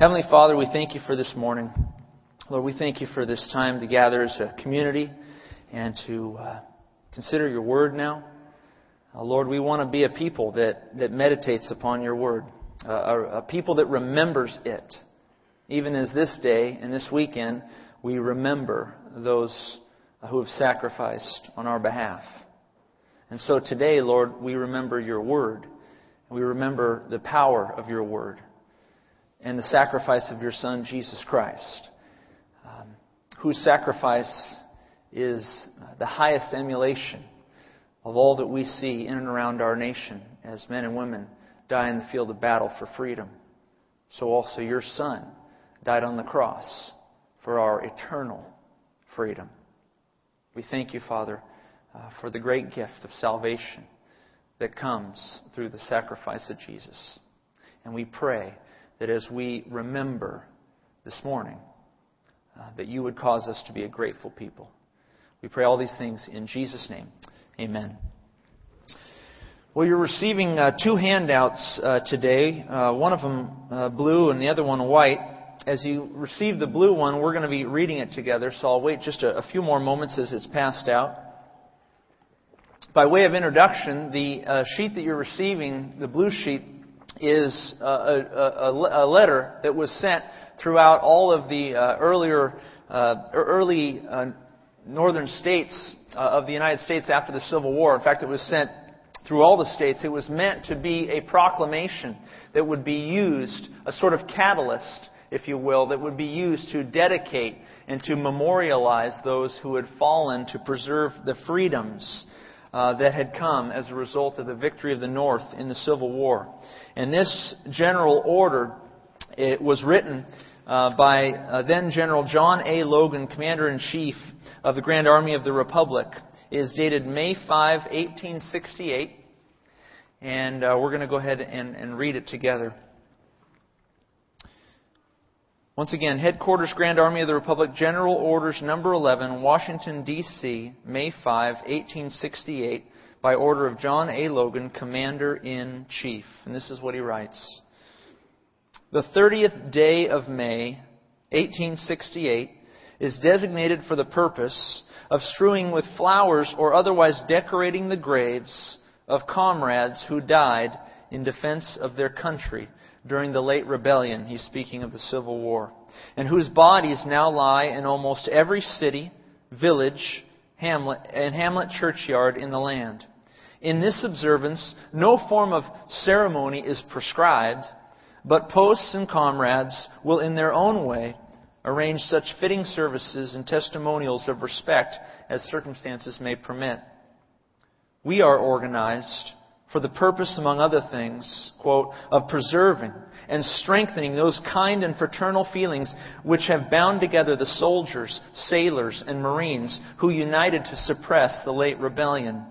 Heavenly Father, we thank you for this morning. Lord, we thank you for this time to gather as a community and to uh, consider your word now. Uh, Lord, we want to be a people that, that meditates upon your word, uh, a, a people that remembers it. Even as this day and this weekend, we remember those who have sacrificed on our behalf. And so today, Lord, we remember your word. We remember the power of your word and the sacrifice of your Son, Jesus Christ, um, whose sacrifice is the highest emulation of all that we see in and around our nation as men and women die in the field of battle for freedom. So also your Son died on the cross for our eternal freedom. We thank you, Father, uh, for the great gift of salvation that comes through the sacrifice of Jesus. And we pray that as we remember this morning, uh, that you would cause us to be a grateful people. We pray all these things in Jesus' name. Amen. Well, you're receiving uh, two handouts uh, today, uh, one of them uh, blue and the other one white. As you receive the blue one, we're going to be reading it together, so I'll wait just a, a few more moments as it's passed out. By way of introduction, the uh, sheet that you're receiving, the blue sheet, is a, a, a, letter that was sent throughout all of the uh, earlier, uh, early uh, northern states uh, of the United States after the Civil War. In fact, it was sent through all the states. It was meant to be a proclamation that would be used, a sort of catalyst, if you will, that would be used to dedicate and to memorialize those who had fallen to preserve the freedoms uh, that had come as a result of the victory of the North in the Civil War. And this general order it was written uh, by uh, then General John A. Logan, Commander in Chief of the Grand Army of the Republic. It is dated May 5, 1868. And uh, we're going to go ahead and, and read it together. Once again, Headquarters Grand Army of the Republic, General Orders Number 11, Washington, D.C., May 5, 1868, by order of John A. Logan, Commander in Chief. And this is what he writes The 30th day of May, 1868, is designated for the purpose of strewing with flowers or otherwise decorating the graves of comrades who died in defense of their country during the late rebellion, he's speaking of the Civil War, and whose bodies now lie in almost every city, village, hamlet, and hamlet churchyard in the land. In this observance, no form of ceremony is prescribed, but posts and comrades will in their own way arrange such fitting services and testimonials of respect as circumstances may permit. We are organized for the purpose, among other things, quote, of preserving and strengthening those kind and fraternal feelings which have bound together the soldiers, sailors, and marines who united to suppress the late rebellion.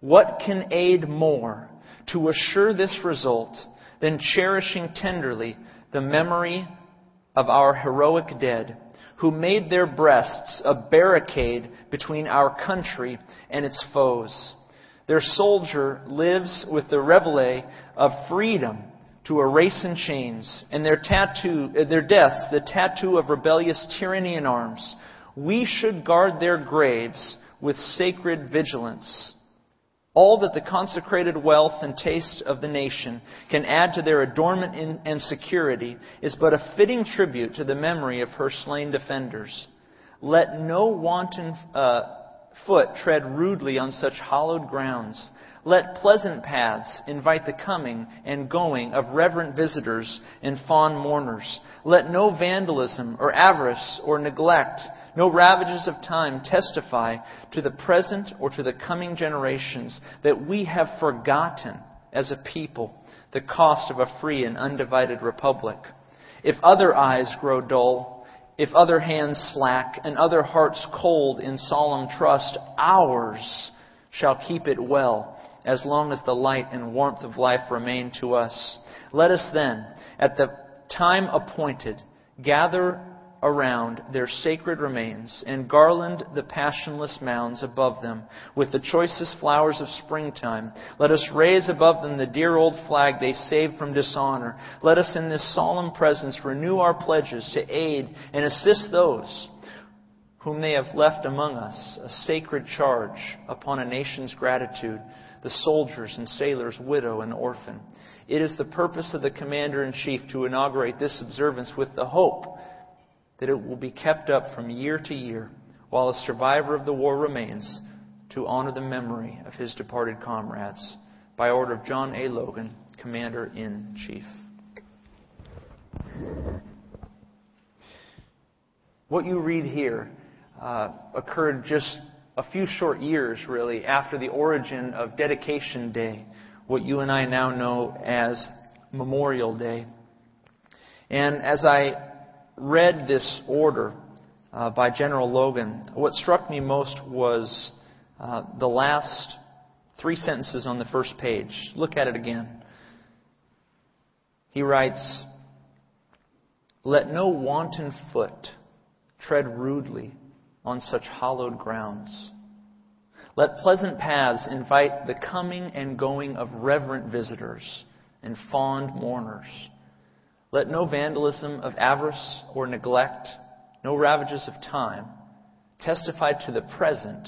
What can aid more to assure this result than cherishing tenderly the memory of our heroic dead, who made their breasts a barricade between our country and its foes? Their soldier lives with the reveille of freedom to a race in chains, and their tattoo, uh, their deaths, the tattoo of rebellious tyranny in arms. We should guard their graves with sacred vigilance. All that the consecrated wealth and taste of the nation can add to their adornment and security is but a fitting tribute to the memory of her slain defenders. Let no wanton uh, foot tread rudely on such hallowed grounds. Let pleasant paths invite the coming and going of reverent visitors and fond mourners. Let no vandalism or avarice or neglect, no ravages of time testify to the present or to the coming generations that we have forgotten as a people the cost of a free and undivided republic. If other eyes grow dull, if other hands slack and other hearts cold in solemn trust, ours shall keep it well as long as the light and warmth of life remain to us. Let us then, at the time appointed, gather around their sacred remains and garland the passionless mounds above them with the choicest flowers of springtime. Let us raise above them the dear old flag they saved from dishonor. Let us in this solemn presence renew our pledges to aid and assist those whom they have left among us, a sacred charge upon a nation's gratitude, the soldiers and sailors, widow and orphan. It is the purpose of the Commander in Chief to inaugurate this observance with the hope that it will be kept up from year to year while a survivor of the war remains to honor the memory of his departed comrades by order of John A. Logan, Commander in Chief. What you read here uh, occurred just a few short years, really, after the origin of Dedication Day, what you and I now know as Memorial Day. And as I read this order uh, by General Logan, what struck me most was uh, the last three sentences on the first page. Look at it again. He writes, Let no wanton foot tread rudely on such hallowed grounds. Let pleasant paths invite the coming and going of reverent visitors and fond mourners. Let no vandalism of avarice or neglect, no ravages of time, testify to the present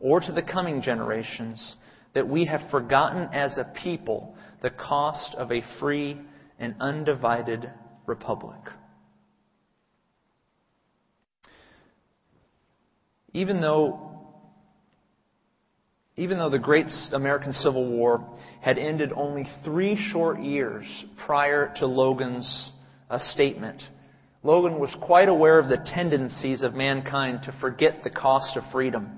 or to the coming generations that we have forgotten as a people the cost of a free and undivided republic. Even though even though the great American Civil War had ended only three short years prior to Logan's uh, statement, Logan was quite aware of the tendencies of mankind to forget the cost of freedom.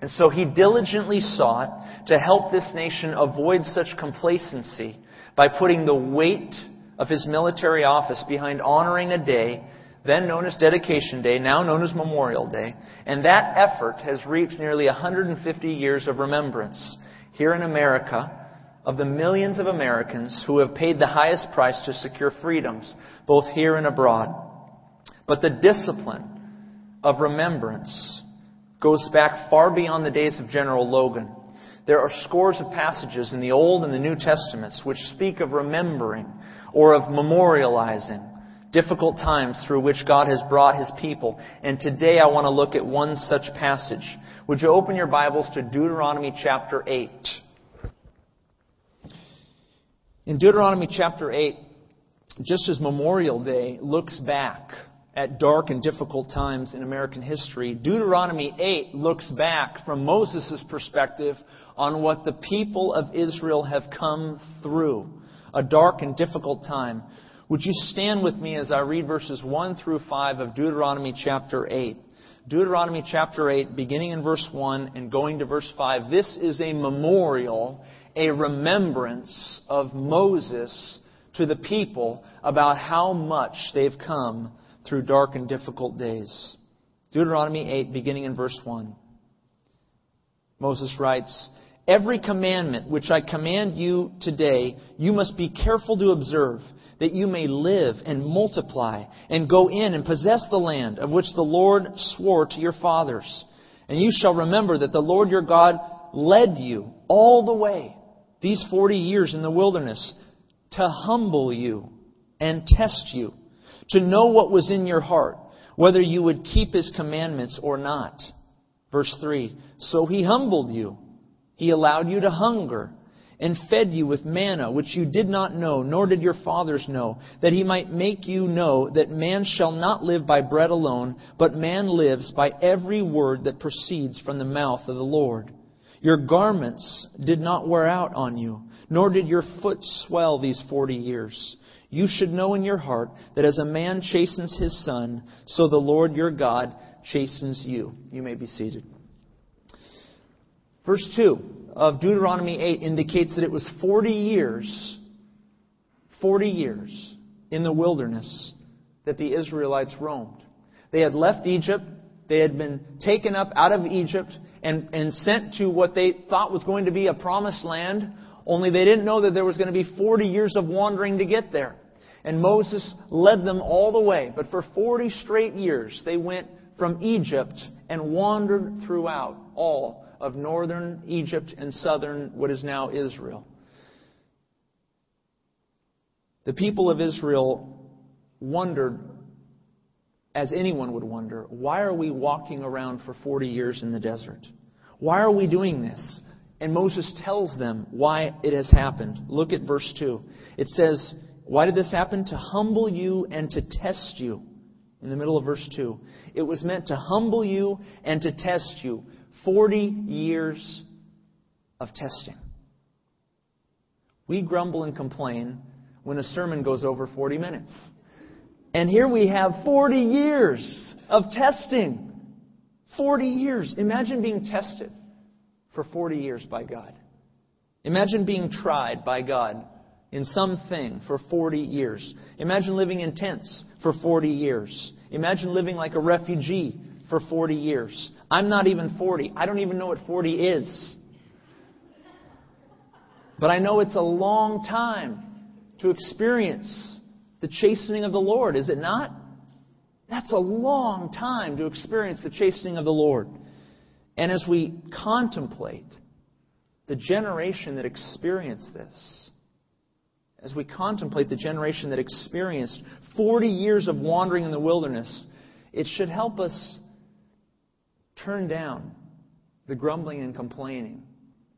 And so he diligently sought to help this nation avoid such complacency by putting the weight of his military office behind honoring a day then known as Dedication Day, now known as Memorial Day. And that effort has reached nearly 150 years of remembrance here in America of the millions of Americans who have paid the highest price to secure freedoms, both here and abroad. But the discipline of remembrance goes back far beyond the days of General Logan. There are scores of passages in the Old and the New Testaments which speak of remembering or of memorializing difficult times through which God has brought His people. And today I want to look at one such passage. Would you open your Bibles to Deuteronomy chapter 8? In Deuteronomy chapter 8, just as Memorial Day looks back at dark and difficult times in American history, Deuteronomy 8 looks back from Moses' perspective on what the people of Israel have come through. A dark and difficult time. Would you stand with me as I read verses 1 through 5 of Deuteronomy chapter 8? Deuteronomy chapter 8, beginning in verse 1 and going to verse 5. This is a memorial, a remembrance of Moses to the people about how much they've come through dark and difficult days. Deuteronomy 8, beginning in verse 1. Moses writes, Every commandment which I command you today, you must be careful to observe that you may live and multiply and go in and possess the land of which the Lord swore to your fathers. And you shall remember that the Lord your God led you all the way these 40 years in the wilderness to humble you and test you, to know what was in your heart, whether you would keep his commandments or not. Verse 3 So he humbled you, he allowed you to hunger and fed you with manna, which you did not know, nor did your fathers know, that he might make you know that man shall not live by bread alone, but man lives by every word that proceeds from the mouth of the Lord. Your garments did not wear out on you, nor did your foot swell these forty years. You should know in your heart that as a man chastens his son, so the Lord your God chastens you. You may be seated. Verse 2 of Deuteronomy 8 indicates that it was 40 years, 40 years in the wilderness that the Israelites roamed. They had left Egypt. They had been taken up out of Egypt and, and sent to what they thought was going to be a promised land, only they didn't know that there was going to be 40 years of wandering to get there. And Moses led them all the way. But for 40 straight years, they went from Egypt and wandered throughout all of northern Egypt and southern what is now Israel. The people of Israel wondered, as anyone would wonder, why are we walking around for 40 years in the desert? Why are we doing this? And Moses tells them why it has happened. Look at verse 2. It says, Why did this happen? To humble you and to test you. In the middle of verse 2. It was meant to humble you and to test you. 40 years of testing. We grumble and complain when a sermon goes over 40 minutes. And here we have 40 years of testing. 40 years. Imagine being tested for 40 years by God. Imagine being tried by God in something for 40 years. Imagine living in tents for 40 years. Imagine living like a refugee for 40 years. I'm not even 40. I don't even know what 40 is. But I know it's a long time to experience the chastening of the Lord, is it not? That's a long time to experience the chastening of the Lord. And as we contemplate the generation that experienced this, as we contemplate the generation that experienced 40 years of wandering in the wilderness, it should help us turn down the grumbling and complaining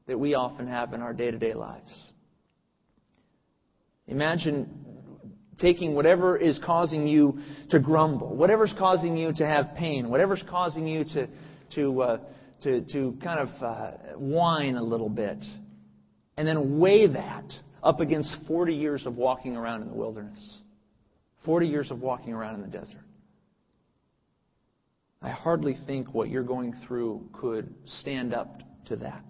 that we often have in our day to day lives. Imagine taking whatever is causing you to grumble, whatever's causing you to have pain, whatever's causing you to, to, uh, to, to kind of uh, whine a little bit, and then weigh that up against 40 years of walking around in the wilderness, 40 years of walking around in the desert. I hardly think what you're going through could stand up to that.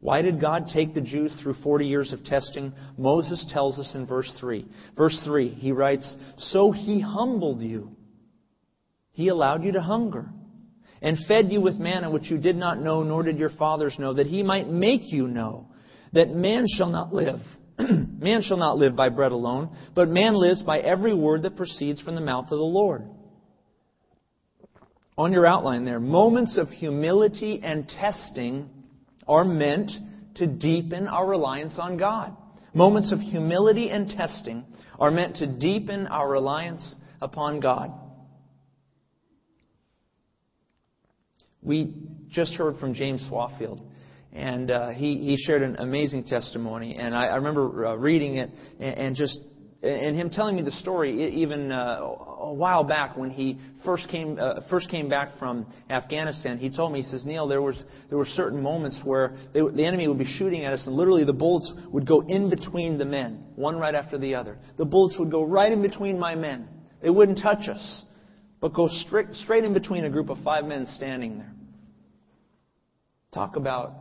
Why did God take the Jews through 40 years of testing? Moses tells us in verse 3. Verse 3, he writes, So he humbled you. He allowed you to hunger and fed you with manna which you did not know, nor did your fathers know, that he might make you know that man shall not live. man shall not live by bread alone, but man lives by every word that proceeds from the mouth of the Lord. On your outline there, moments of humility and testing are meant to deepen our reliance on God. Moments of humility and testing are meant to deepen our reliance upon God. We just heard from James Swaffield, and uh, he, he shared an amazing testimony. And I, I remember uh, reading it and, and just and him telling me the story even uh, a while back when he first came uh, first came back from Afghanistan. He told me he says Neil there was there were certain moments where they, the enemy would be shooting at us and literally the bullets would go in between the men, one right after the other. The bullets would go right in between my men. They wouldn't touch us, but go straight straight in between a group of five men standing there. Talk about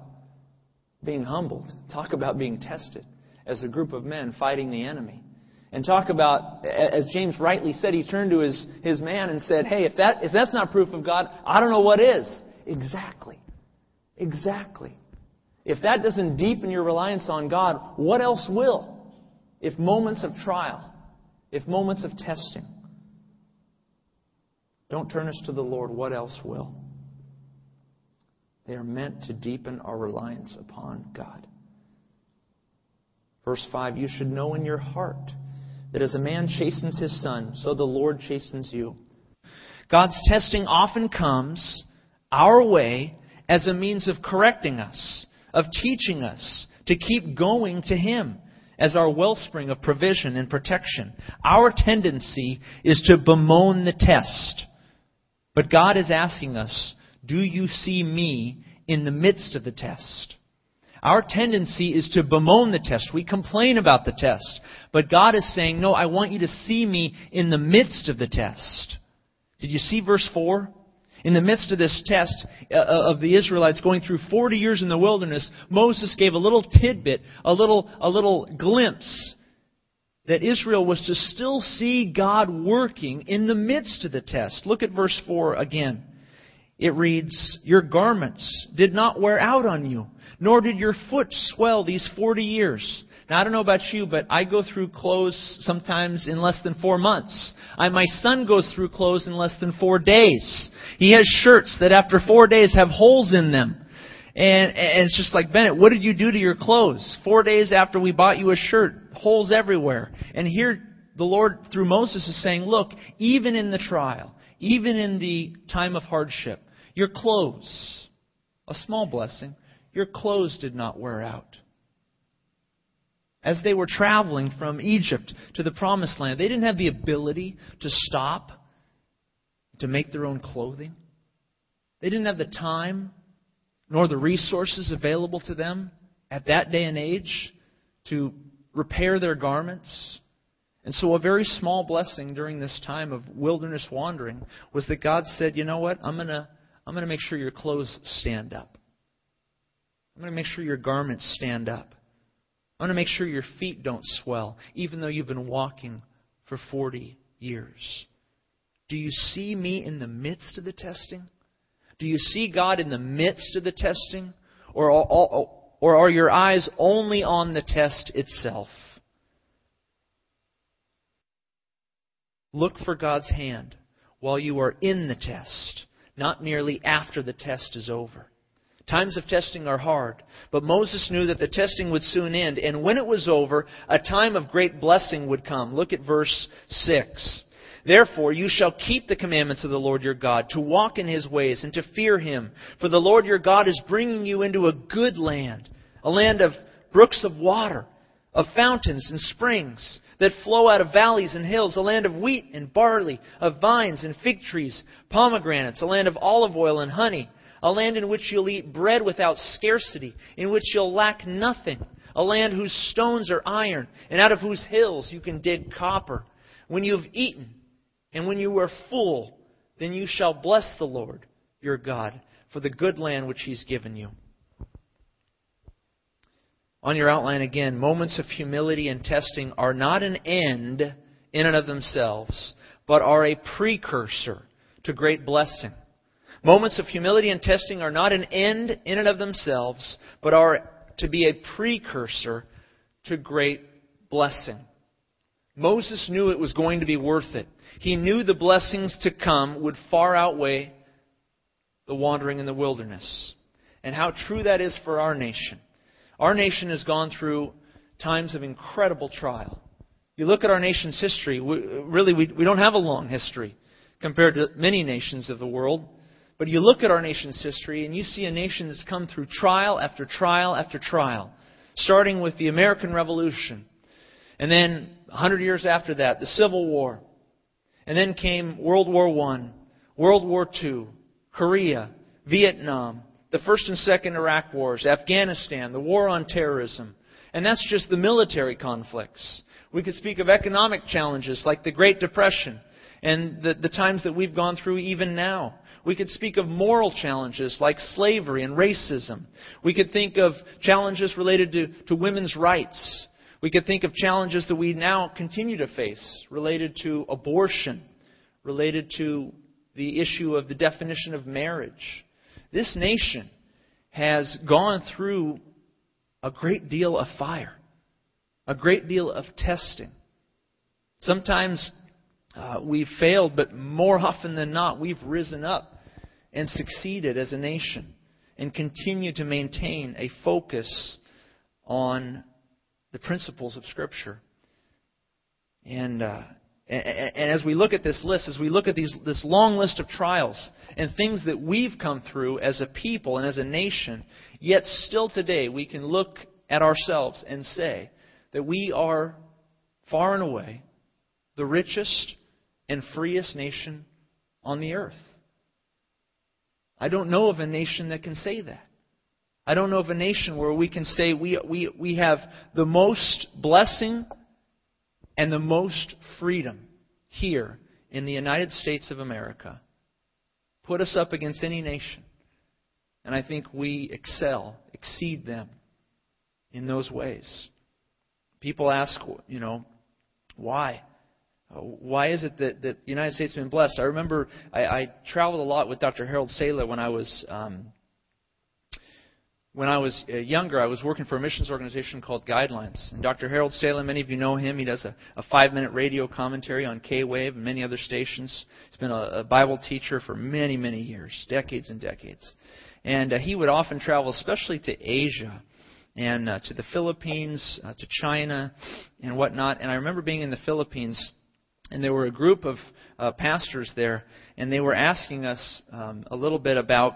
being humbled. Talk about being tested as a group of men fighting the enemy and talk about, as James rightly said, he turned to his, his man and said, Hey, if, that, if that's not proof of God, I don't know what is. Exactly. Exactly. If that doesn't deepen your reliance on God, what else will? If moments of trial, if moments of testing don't turn us to the Lord, what else will? They are meant to deepen our reliance upon God. Verse 5 You should know in your heart that as a man chastens his son, so the Lord chastens you. God's testing often comes our way as a means of correcting us, of teaching us to keep going to Him as our wellspring of provision and protection. Our tendency is to bemoan the test. But God is asking us, do you see me in the midst of the test? Our tendency is to bemoan the test. We complain about the test. But God is saying, no, I want you to see me in the midst of the test. Did you see verse 4? In the midst of this test uh, uh, of the Israelites going through 40 years in the wilderness, Moses gave a little tidbit, a little, a little glimpse that Israel was to still see God working in the midst of the test. Look at verse 4 again. It reads, Your garments did not wear out on you, nor did your foot swell these 40 years. Now, I don't know about you, but I go through clothes sometimes in less than four months. I, my son goes through clothes in less than four days. He has shirts that after four days have holes in them. And, and it's just like, Bennett, what did you do to your clothes? Four days after we bought you a shirt, holes everywhere. And here, the Lord, through Moses, is saying, look, even in the trial, even in the time of hardship, your clothes, a small blessing, your clothes did not wear out. As they were traveling from Egypt to the promised land, they didn't have the ability to stop to make their own clothing. They didn't have the time nor the resources available to them at that day and age to repair their garments. And so, a very small blessing during this time of wilderness wandering was that God said, You know what? I'm going to I'm going to make sure your clothes stand up. I'm going to make sure your garments stand up. I'm going to make sure your feet don't swell, even though you've been walking for 40 years. Do you see me in the midst of the testing? Do you see God in the midst of the testing? Or, or are your eyes only on the test itself? Look for God's hand while you are in the test, not merely after the test is over. Times of testing are hard, but Moses knew that the testing would soon end, and when it was over, a time of great blessing would come. Look at verse 6. Therefore, you shall keep the commandments of the Lord your God, to walk in his ways and to fear him. For the Lord your God is bringing you into a good land, a land of brooks of water, of fountains and springs that flow out of valleys and hills, a land of wheat and barley, of vines and fig trees, pomegranates, a land of olive oil and honey, a land in which you'll eat bread without scarcity, in which you'll lack nothing, a land whose stones are iron, and out of whose hills you can dig copper. When you have eaten and when you are full, then you shall bless the Lord your God for the good land which He's given you. On your outline again, moments of humility and testing are not an end in and of themselves, but are a precursor to great blessing. Moments of humility and testing are not an end in and of themselves, but are to be a precursor to great blessing. Moses knew it was going to be worth it. He knew the blessings to come would far outweigh the wandering in the wilderness. And how true that is for our nation. Our nation has gone through times of incredible trial. You look at our nation's history, we, really, we, we don't have a long history compared to many nations of the world. But you look at our nation's history and you see a nation that's come through trial after trial after trial, starting with the American Revolution. And then, 100 years after that, the Civil War. And then came World War I, World War II, Korea, Vietnam, the First and Second Iraq Wars, Afghanistan, the War on Terrorism. And that's just the military conflicts. We could speak of economic challenges like the Great Depression and the, the times that we've gone through even now. We could speak of moral challenges like slavery and racism. We could think of challenges related to, to women's rights. We could think of challenges that we now continue to face related to abortion, related to the issue of the definition of marriage. This nation has gone through a great deal of fire, a great deal of testing. Sometimes uh, we've failed, but more often than not, we've risen up and succeeded as a nation and continue to maintain a focus on the principles of Scripture. And, uh, and, as we look at this list, as we look at these, this long list of trials and things that we've come through as a people and as a nation, yet still today we can look at ourselves and say that we are far and away the richest and freest nation on the earth. I don't know of a nation that can say that. I don't know of a nation where we can say we, we, we have the most blessing and the most freedom here in the United States of America. Put us up against any nation. And I think we excel, exceed them in those ways. People ask, you know, why? why is it that, that the United States has been blessed? I remember I, I traveled a lot with Dr. Harold Sala when I was um, when I was uh, younger, I was working for a missions organization called Guidelines. And Dr. Harold Sala, many of you know him. He does a, a five minute radio commentary on K Wave and many other stations. He's been a, a Bible teacher for many, many years, decades and decades. And uh, he would often travel, especially to Asia and uh, to the Philippines, uh, to China, and whatnot. And I remember being in the Philippines, and there were a group of uh, pastors there, and they were asking us um, a little bit about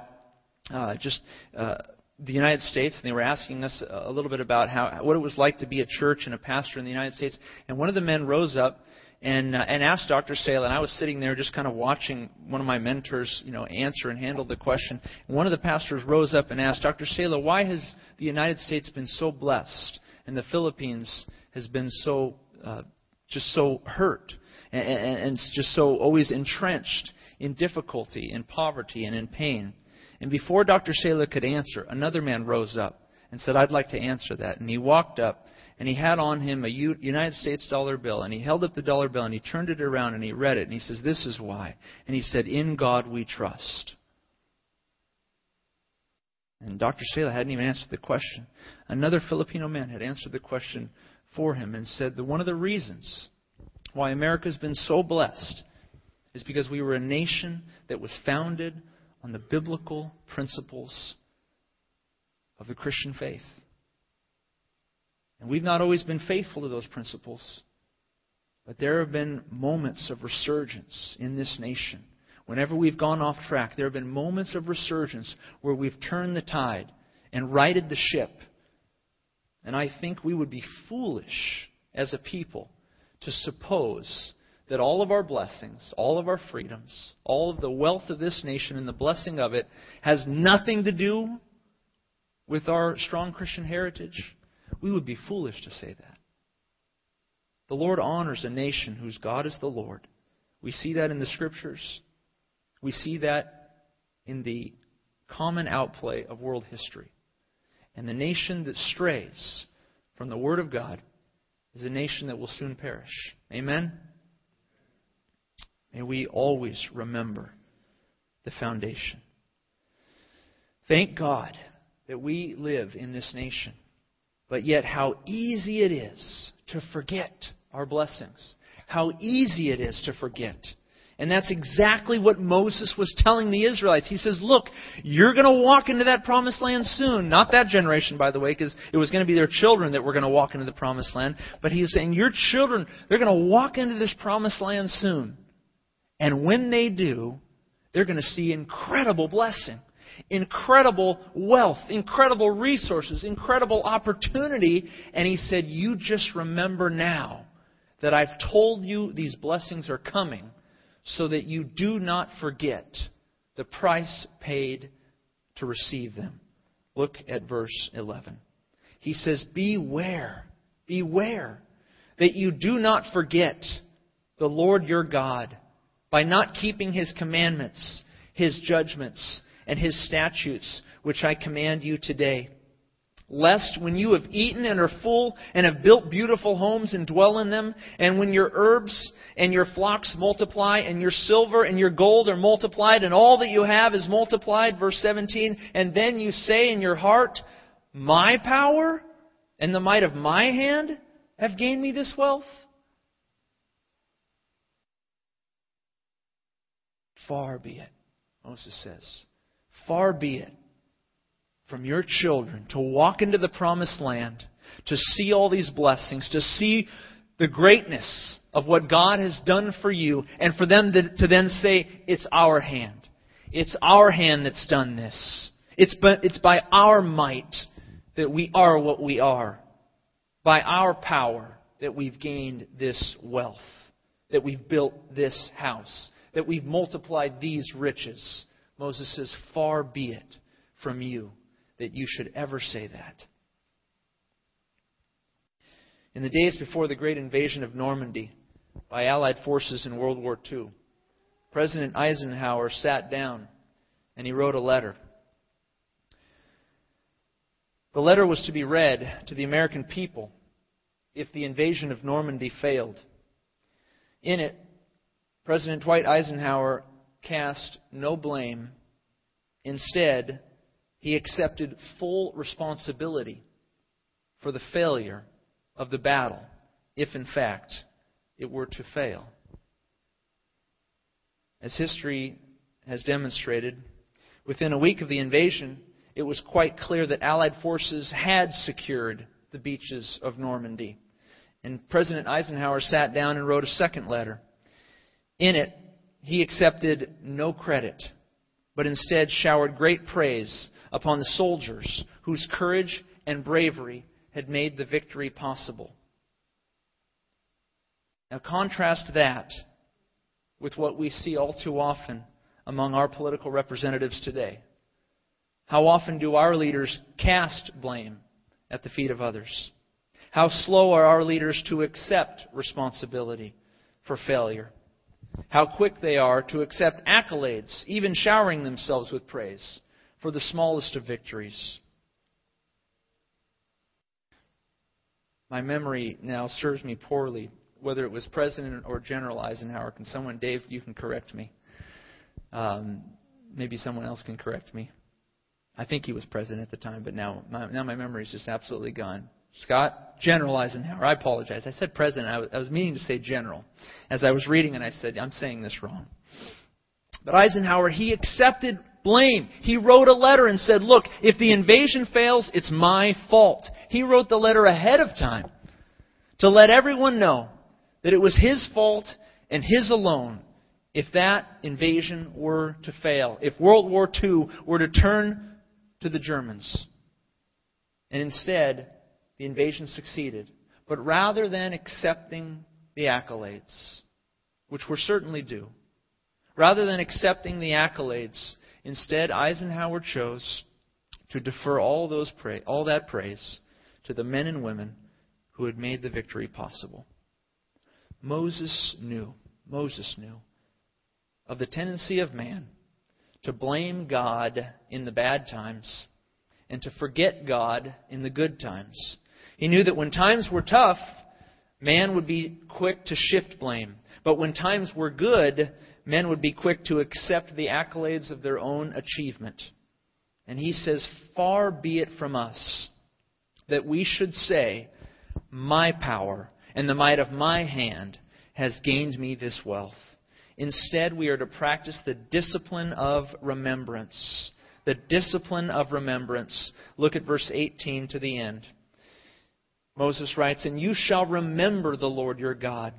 uh, just uh, the United States, and they were asking us a little bit about how what it was like to be a church and a pastor in the United States. And one of the men rose up and uh, and asked Dr. Sala, and I was sitting there just kind of watching one of my mentors, you know, answer and handle the question. And one of the pastors rose up and asked Dr. Sala, "Why has the United States been so blessed, and the Philippines has been so uh, just so hurt, and, and, and just so always entrenched in difficulty, in poverty, and in pain?" And before Dr. Sala could answer, another man rose up and said, I'd like to answer that. And he walked up and he had on him a United States dollar bill and he held up the dollar bill and he turned it around and he read it and he says, This is why. And he said, In God we trust. And Dr. Sala hadn't even answered the question. Another Filipino man had answered the question for him and said that one of the reasons why America's been so blessed is because we were a nation that was founded on the biblical principles of the Christian faith. And we've not always been faithful to those principles, but there have been moments of resurgence in this nation. Whenever we've gone off track, there have been moments of resurgence where we've turned the tide and righted the ship. And I think we would be foolish as a people to suppose that all of our blessings, all of our freedoms, all of the wealth of this nation and the blessing of it has nothing to do with our strong Christian heritage, we would be foolish to say that. The Lord honors a nation whose God is the Lord. We see that in the Scriptures. We see that in the common outplay of world history. And the nation that strays from the Word of God is a nation that will soon perish. Amen? May we always remember the foundation. Thank God that we live in this nation, but yet how easy it is to forget our blessings. How easy it is to forget. And that's exactly what Moses was telling the Israelites. He says, Look, you're going to walk into that promised land soon. Not that generation, by the way, because it was going to be their children that were going to walk into the promised land. But he was saying, Your children, they're going to walk into this promised land soon. And when they do, they're going to see incredible blessing, incredible wealth, incredible resources, incredible opportunity. And he said, You just remember now that I've told you these blessings are coming so that you do not forget the price paid to receive them. Look at verse 11. He says, Beware, beware that you do not forget the Lord your God by not keeping his commandments, his judgments, and his statutes, which I command you today. Lest when you have eaten and are full and have built beautiful homes and dwell in them, and when your herbs and your flocks multiply, and your silver and your gold are multiplied, and all that you have is multiplied, verse 17, and then you say in your heart, My power and the might of my hand have gained me this wealth? Far be it, Moses says, far be it from your children to walk into the promised land, to see all these blessings, to see the greatness of what God has done for you, and for them to then say, It's our hand. It's our hand that's done this. It's it's by our might that we are what we are. By our power that we've gained this wealth, that we've built this house, that we've multiplied these riches. Moses says, Far be it from you that you should ever say that. In the days before the great invasion of Normandy by Allied forces in World War II, President Eisenhower sat down and he wrote a letter. The letter was to be read to the American people if the invasion of Normandy failed. In it, President Dwight Eisenhower cast no blame. Instead, he accepted full responsibility for the failure of the battle, if in fact it were to fail. As history has demonstrated, within a week of the invasion, it was quite clear that Allied forces had secured the beaches of Normandy. And President Eisenhower sat down and wrote a second letter. In it, he accepted no credit, but instead showered great praise upon the soldiers whose courage and bravery had made the victory possible. Now, contrast that with what we see all too often among our political representatives today. How often do our leaders cast blame at the feet of others? How slow are our leaders to accept responsibility for failure? How quick they are to accept accolades, even showering themselves with praise for the smallest of victories. My memory now serves me poorly, whether it was President or General Eisenhower. Can someone, Dave, you can correct me? Um, maybe someone else can correct me. I think he was president at the time, but now my, now my memory is just absolutely gone. Scott, General Eisenhower. I apologize. I said president. I was, I was meaning to say general. As I was reading and I said, I'm saying this wrong. But Eisenhower, he accepted blame. He wrote a letter and said, Look, if the invasion fails, it's my fault. He wrote the letter ahead of time to let everyone know that it was his fault and his alone if that invasion were to fail, if World War II were to turn to the Germans. And instead, the invasion succeeded. But rather than accepting the accolades, which were certainly due, rather than accepting the accolades, instead Eisenhower chose to defer all those pra- all that praise to the men and women who had made the victory possible. Moses knew, Moses knew of the tendency of man to blame God in the bad times and to forget God in the good times. He knew that when times were tough, man would be quick to shift blame. But when times were good, men would be quick to accept the accolades of their own achievement. And he says, Far be it from us that we should say, My power and the might of my hand has gained me this wealth. Instead, we are to practice the discipline of remembrance. The discipline of remembrance. Look at verse 18 to the end. Moses writes, And you shall remember the Lord your God.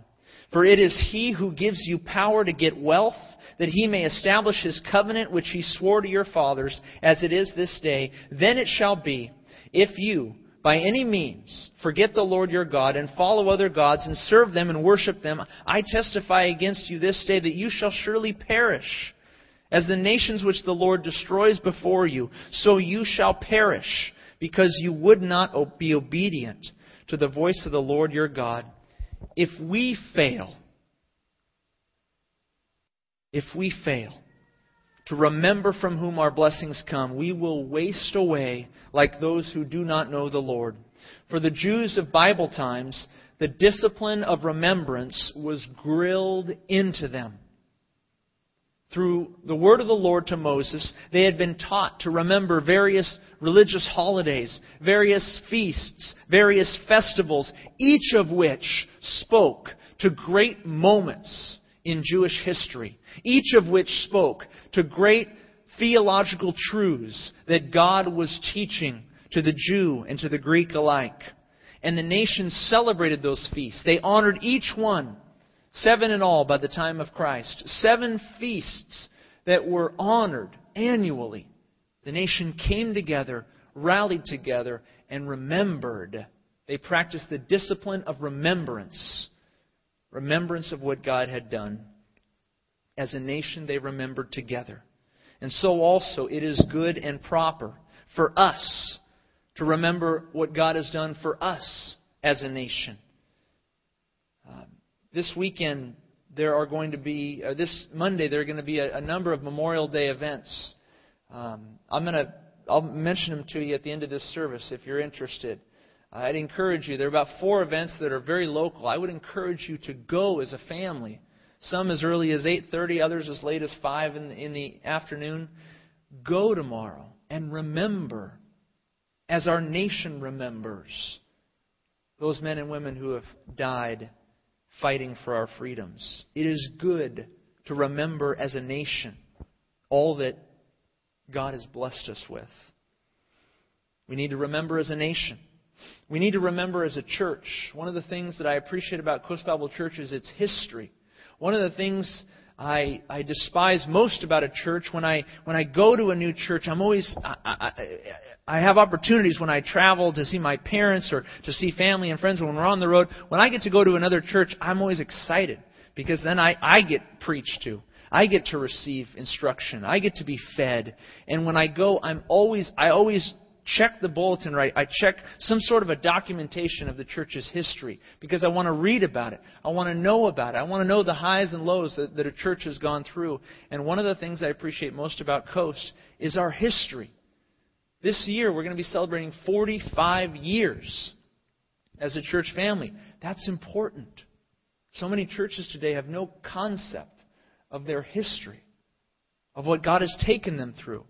For it is he who gives you power to get wealth, that he may establish his covenant which he swore to your fathers, as it is this day. Then it shall be, if you, by any means forget the Lord your God and follow other gods and serve them and worship them, I testify against you this day that you shall surely perish. As the nations which the Lord destroys before you, so you shall perish, because you would not be obedient to the voice of the Lord your God. If we fail, if we fail, to remember from whom our blessings come, we will waste away like those who do not know the Lord. For the Jews of Bible times, the discipline of remembrance was grilled into them. Through the word of the Lord to Moses, they had been taught to remember various religious holidays, various feasts, various festivals, each of which spoke to great moments in Jewish history, each of which spoke to great theological truths that God was teaching to the Jew and to the Greek alike. And the nations celebrated those feasts. They honored each one, seven in all by the time of Christ. Seven feasts that were honored annually. The nation came together, rallied together, and remembered. They practiced the discipline of remembrance remembrance of what God had done. As a nation, they remembered together. And so also it is good and proper for us to remember what God has done for us as a nation. Uh, this weekend, there are going to be, uh, this Monday, there are going to be a, a number of Memorial Day events. Um, I'm going to, I'll mention them to you at the end of this service if you're interested. I'd encourage you. There are about four events that are very local. I would encourage you to go as a family. Some as early as 8:30, others as late as 5 in the, in the afternoon. Go tomorrow and remember, as our nation remembers, those men and women who have died fighting for our freedoms. It is good to remember as a nation all that God has blessed us with. We need to remember as a nation. We need to remember as a church. One of the things that I appreciate about Coast Bible Church is its history. One of the things I, I despise most about a church when I when I go to a new church, I'm always I, I, I have opportunities when I travel to see my parents or to see family and friends when we're on the road. When I get to go to another church, I'm always excited because then I, I get preached to. I get to receive instruction. I get to be fed. And when I go, I'm always I always check the bulletin right. I check some sort of a documentation of the church's history because I want to read about it. I want to know about it. I want to know the highs and lows that, that a church has gone through. And one of the things I appreciate most about Coast is our history. This year, we're going to be celebrating 45 years as a church family. That's important. So many churches today have no concept of their history, of what God has taken them through.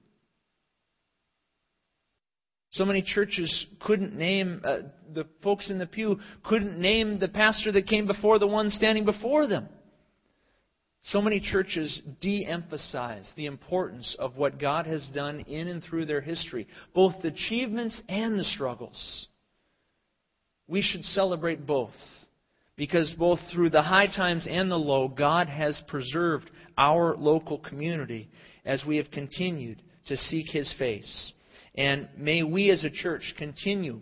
So many churches couldn't name, uh, the folks in the pew couldn't name the pastor that came before the one standing before them. So many churches de emphasize the importance of what God has done in and through their history, both the achievements and the struggles. We should celebrate both, because both through the high times and the low, God has preserved our local community as we have continued to seek His face. And may we as a church continue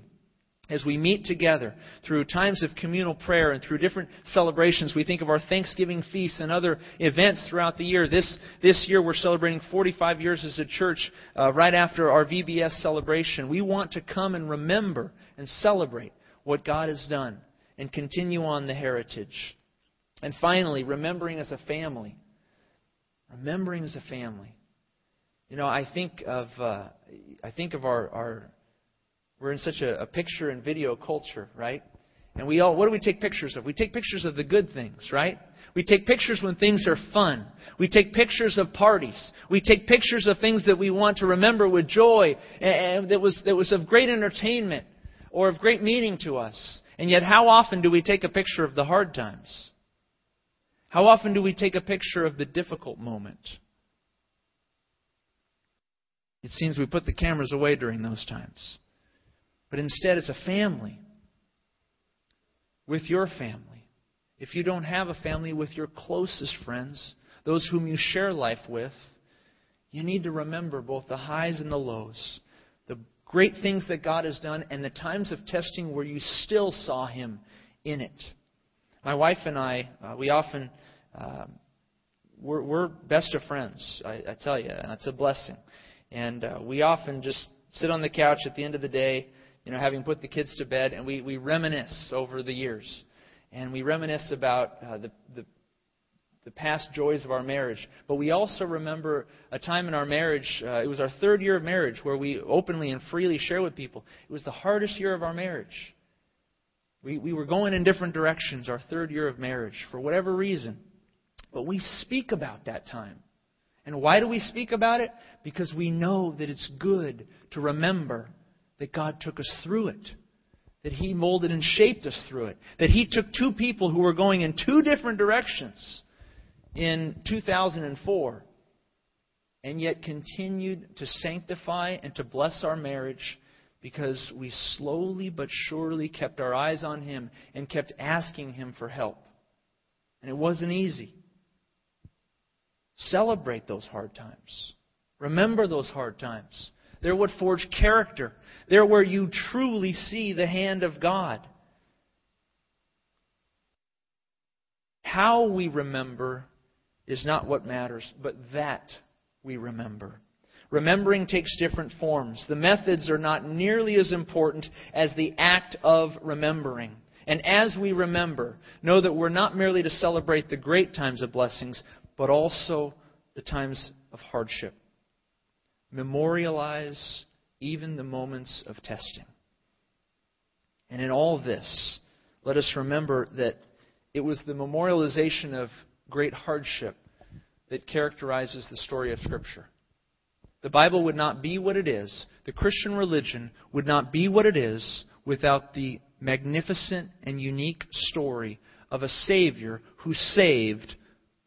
as we meet together through times of communal prayer and through different celebrations, we think of our Thanksgiving feasts and other events throughout the year. This, this year we're celebrating 45 years as a church uh, right after our VBS celebration. We want to come and remember and celebrate what God has done and continue on the heritage. And finally, remembering as a family. Remembering as a family. You know, I think of uh, I think of our, our we're in such a, a picture and video culture, right? And we all what do we take pictures of? We take pictures of the good things, right? We take pictures when things are fun. We take pictures of parties. We take pictures of things that we want to remember with joy and that was that was of great entertainment or of great meaning to us. And yet how often do we take a picture of the hard times? How often do we take a picture of the difficult moment? It seems we put the cameras away during those times. But instead, as a family, with your family, if you don't have a family with your closest friends, those whom you share life with, you need to remember both the highs and the lows, the great things that God has done, and the times of testing where you still saw Him in it. My wife and I, uh, we often, uh, we're, we're best of friends, I, I tell you, and it's a blessing. And uh, we often just sit on the couch at the end of the day, you know, having put the kids to bed, and we, we reminisce over the years. And we reminisce about uh, the, the, the past joys of our marriage. But we also remember a time in our marriage, uh, it was our third year of marriage, where we openly and freely share with people. It was the hardest year of our marriage. We, we were going in different directions, our third year of marriage, for whatever reason. But we speak about that time. And why do we speak about it? Because we know that it's good to remember that God took us through it. That He molded and shaped us through it. That He took two people who were going in two different directions in 2004 and yet continued to sanctify and to bless our marriage because we slowly but surely kept our eyes on Him and kept asking Him for help. And it wasn't easy. Celebrate those hard times. Remember those hard times. They're what forge character. They're where you truly see the hand of God. How we remember is not what matters, but that we remember. Remembering takes different forms. The methods are not nearly as important as the act of remembering. And as we remember, know that we're not merely to celebrate the great times of blessings, but also the times of hardship. Memorialize even the moments of testing. And in all this, let us remember that it was the memorialization of great hardship that characterizes the story of Scripture. The Bible would not be what it is, the Christian religion would not be what it is without the magnificent and unique story of a Savior who saved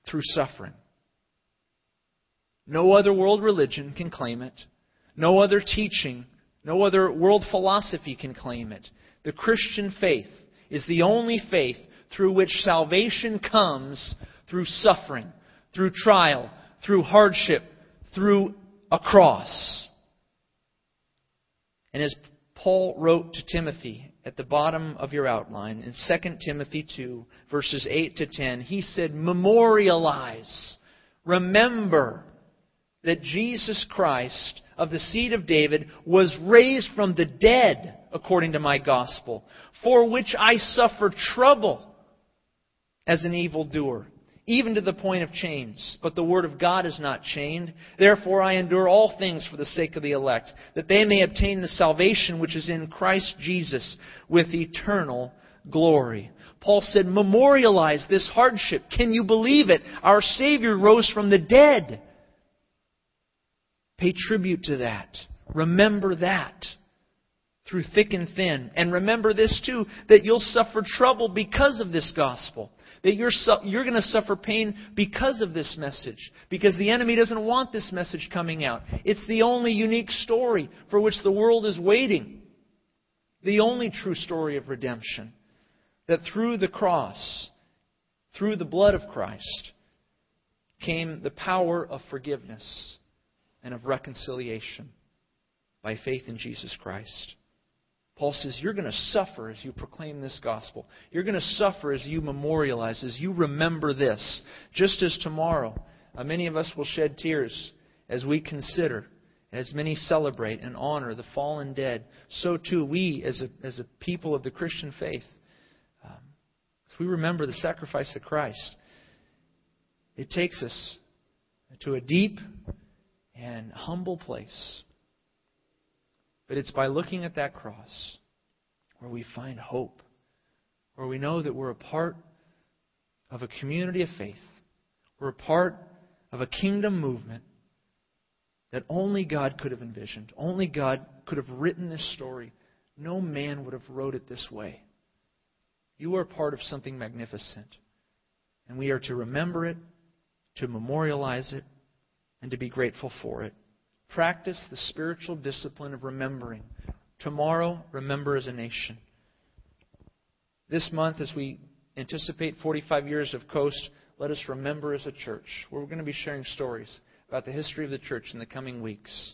through suffering. No other world religion can claim it. No other teaching, no other world philosophy can claim it. The Christian faith is the only faith through which salvation comes through suffering, through trial, through hardship, through a cross. And as Paul wrote to Timothy at the bottom of your outline in 2 Timothy 2, verses 8 to 10, he said, Memorialize, remember that Jesus Christ of the seed of David was raised from the dead according to my gospel, for which I suffer trouble as an evildoer even to the point of chains. But the word of God is not chained. Therefore I endure all things for the sake of the elect, that they may obtain the salvation which is in Christ Jesus with eternal glory. Paul said, memorialize this hardship. Can you believe it? Our Savior rose from the dead. Pay tribute to that. Remember that through thick and thin. And remember this too, that you'll suffer trouble because of this gospel. That you're, su- you're going to suffer pain because of this message. Because the enemy doesn't want this message coming out. It's the only unique story for which the world is waiting. The only true story of redemption. That through the cross, through the blood of Christ, came the power of forgiveness and of reconciliation by faith in Jesus Christ. Paul says, You're going to suffer as you proclaim this gospel. You're going to suffer as you memorialize, as you remember this. Just as tomorrow, uh, many of us will shed tears as we consider, as many celebrate and honor the fallen dead, so too we, as a, as a people of the Christian faith, um, as we remember the sacrifice of Christ, it takes us to a deep and humble place but it's by looking at that cross where we find hope, where we know that we're a part of a community of faith, we're a part of a kingdom movement that only God could have envisioned. Only God could have written this story. No man would have wrote it this way. You are part of something magnificent. And we are to remember it, to memorialize it, and to be grateful for it. Practice the spiritual discipline of remembering. Tomorrow, remember as a nation. This month, as we anticipate 45 years of Coast, let us remember as a church. We're going to be sharing stories about the history of the church in the coming weeks.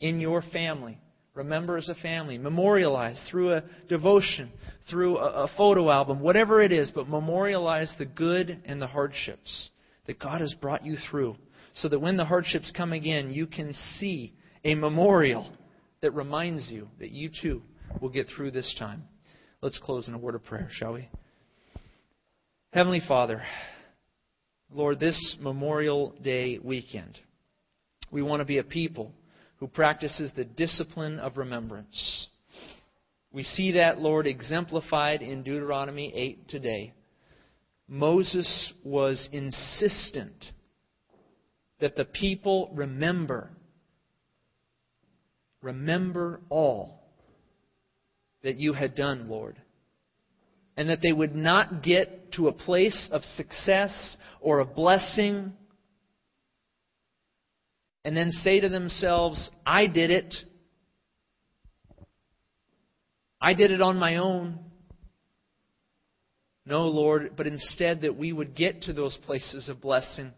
In your family, remember as a family. Memorialize through a devotion, through a, a photo album, whatever it is, but memorialize the good and the hardships that God has brought you through so that when the hardships come again, you can see a memorial that reminds you that you too will get through this time. Let's close in a word of prayer, shall we? Heavenly Father, Lord, this Memorial Day weekend, we want to be a people who practices the discipline of remembrance. We see that, Lord, exemplified in Deuteronomy 8 today. Moses was insistent that the people remember. Remember all that you had done, Lord. And that they would not get to a place of success or of blessing and then say to themselves, I did it. I did it on my own. No, Lord, but instead that we would get to those places of blessing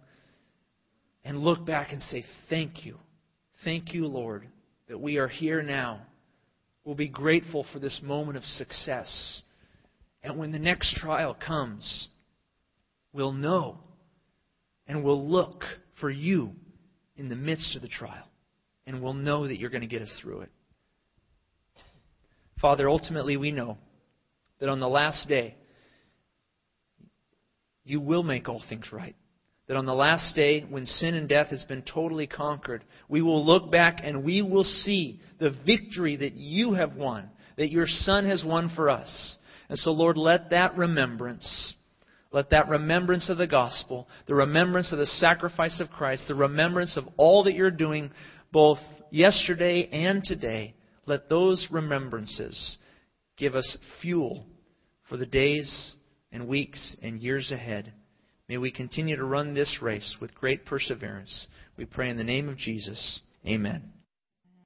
and look back and say, Thank you. Thank you, Lord, that we are here now. We'll be grateful for this moment of success. And when the next trial comes, we'll know and we'll look for you in the midst of the trial. And we'll know that you're going to get us through it. Father, ultimately we know that on the last day, you will make all things right that on the last day, when sin and death has been totally conquered, we will look back and we will see the victory that you have won, that your Son has won for us. And so, Lord, let that remembrance, let that remembrance of the gospel, the remembrance of the sacrifice of Christ, the remembrance of all that you're doing both yesterday and today, let those remembrances give us fuel for the days and weeks and years ahead. May we continue to run this race with great perseverance. We pray in the name of Jesus. Amen.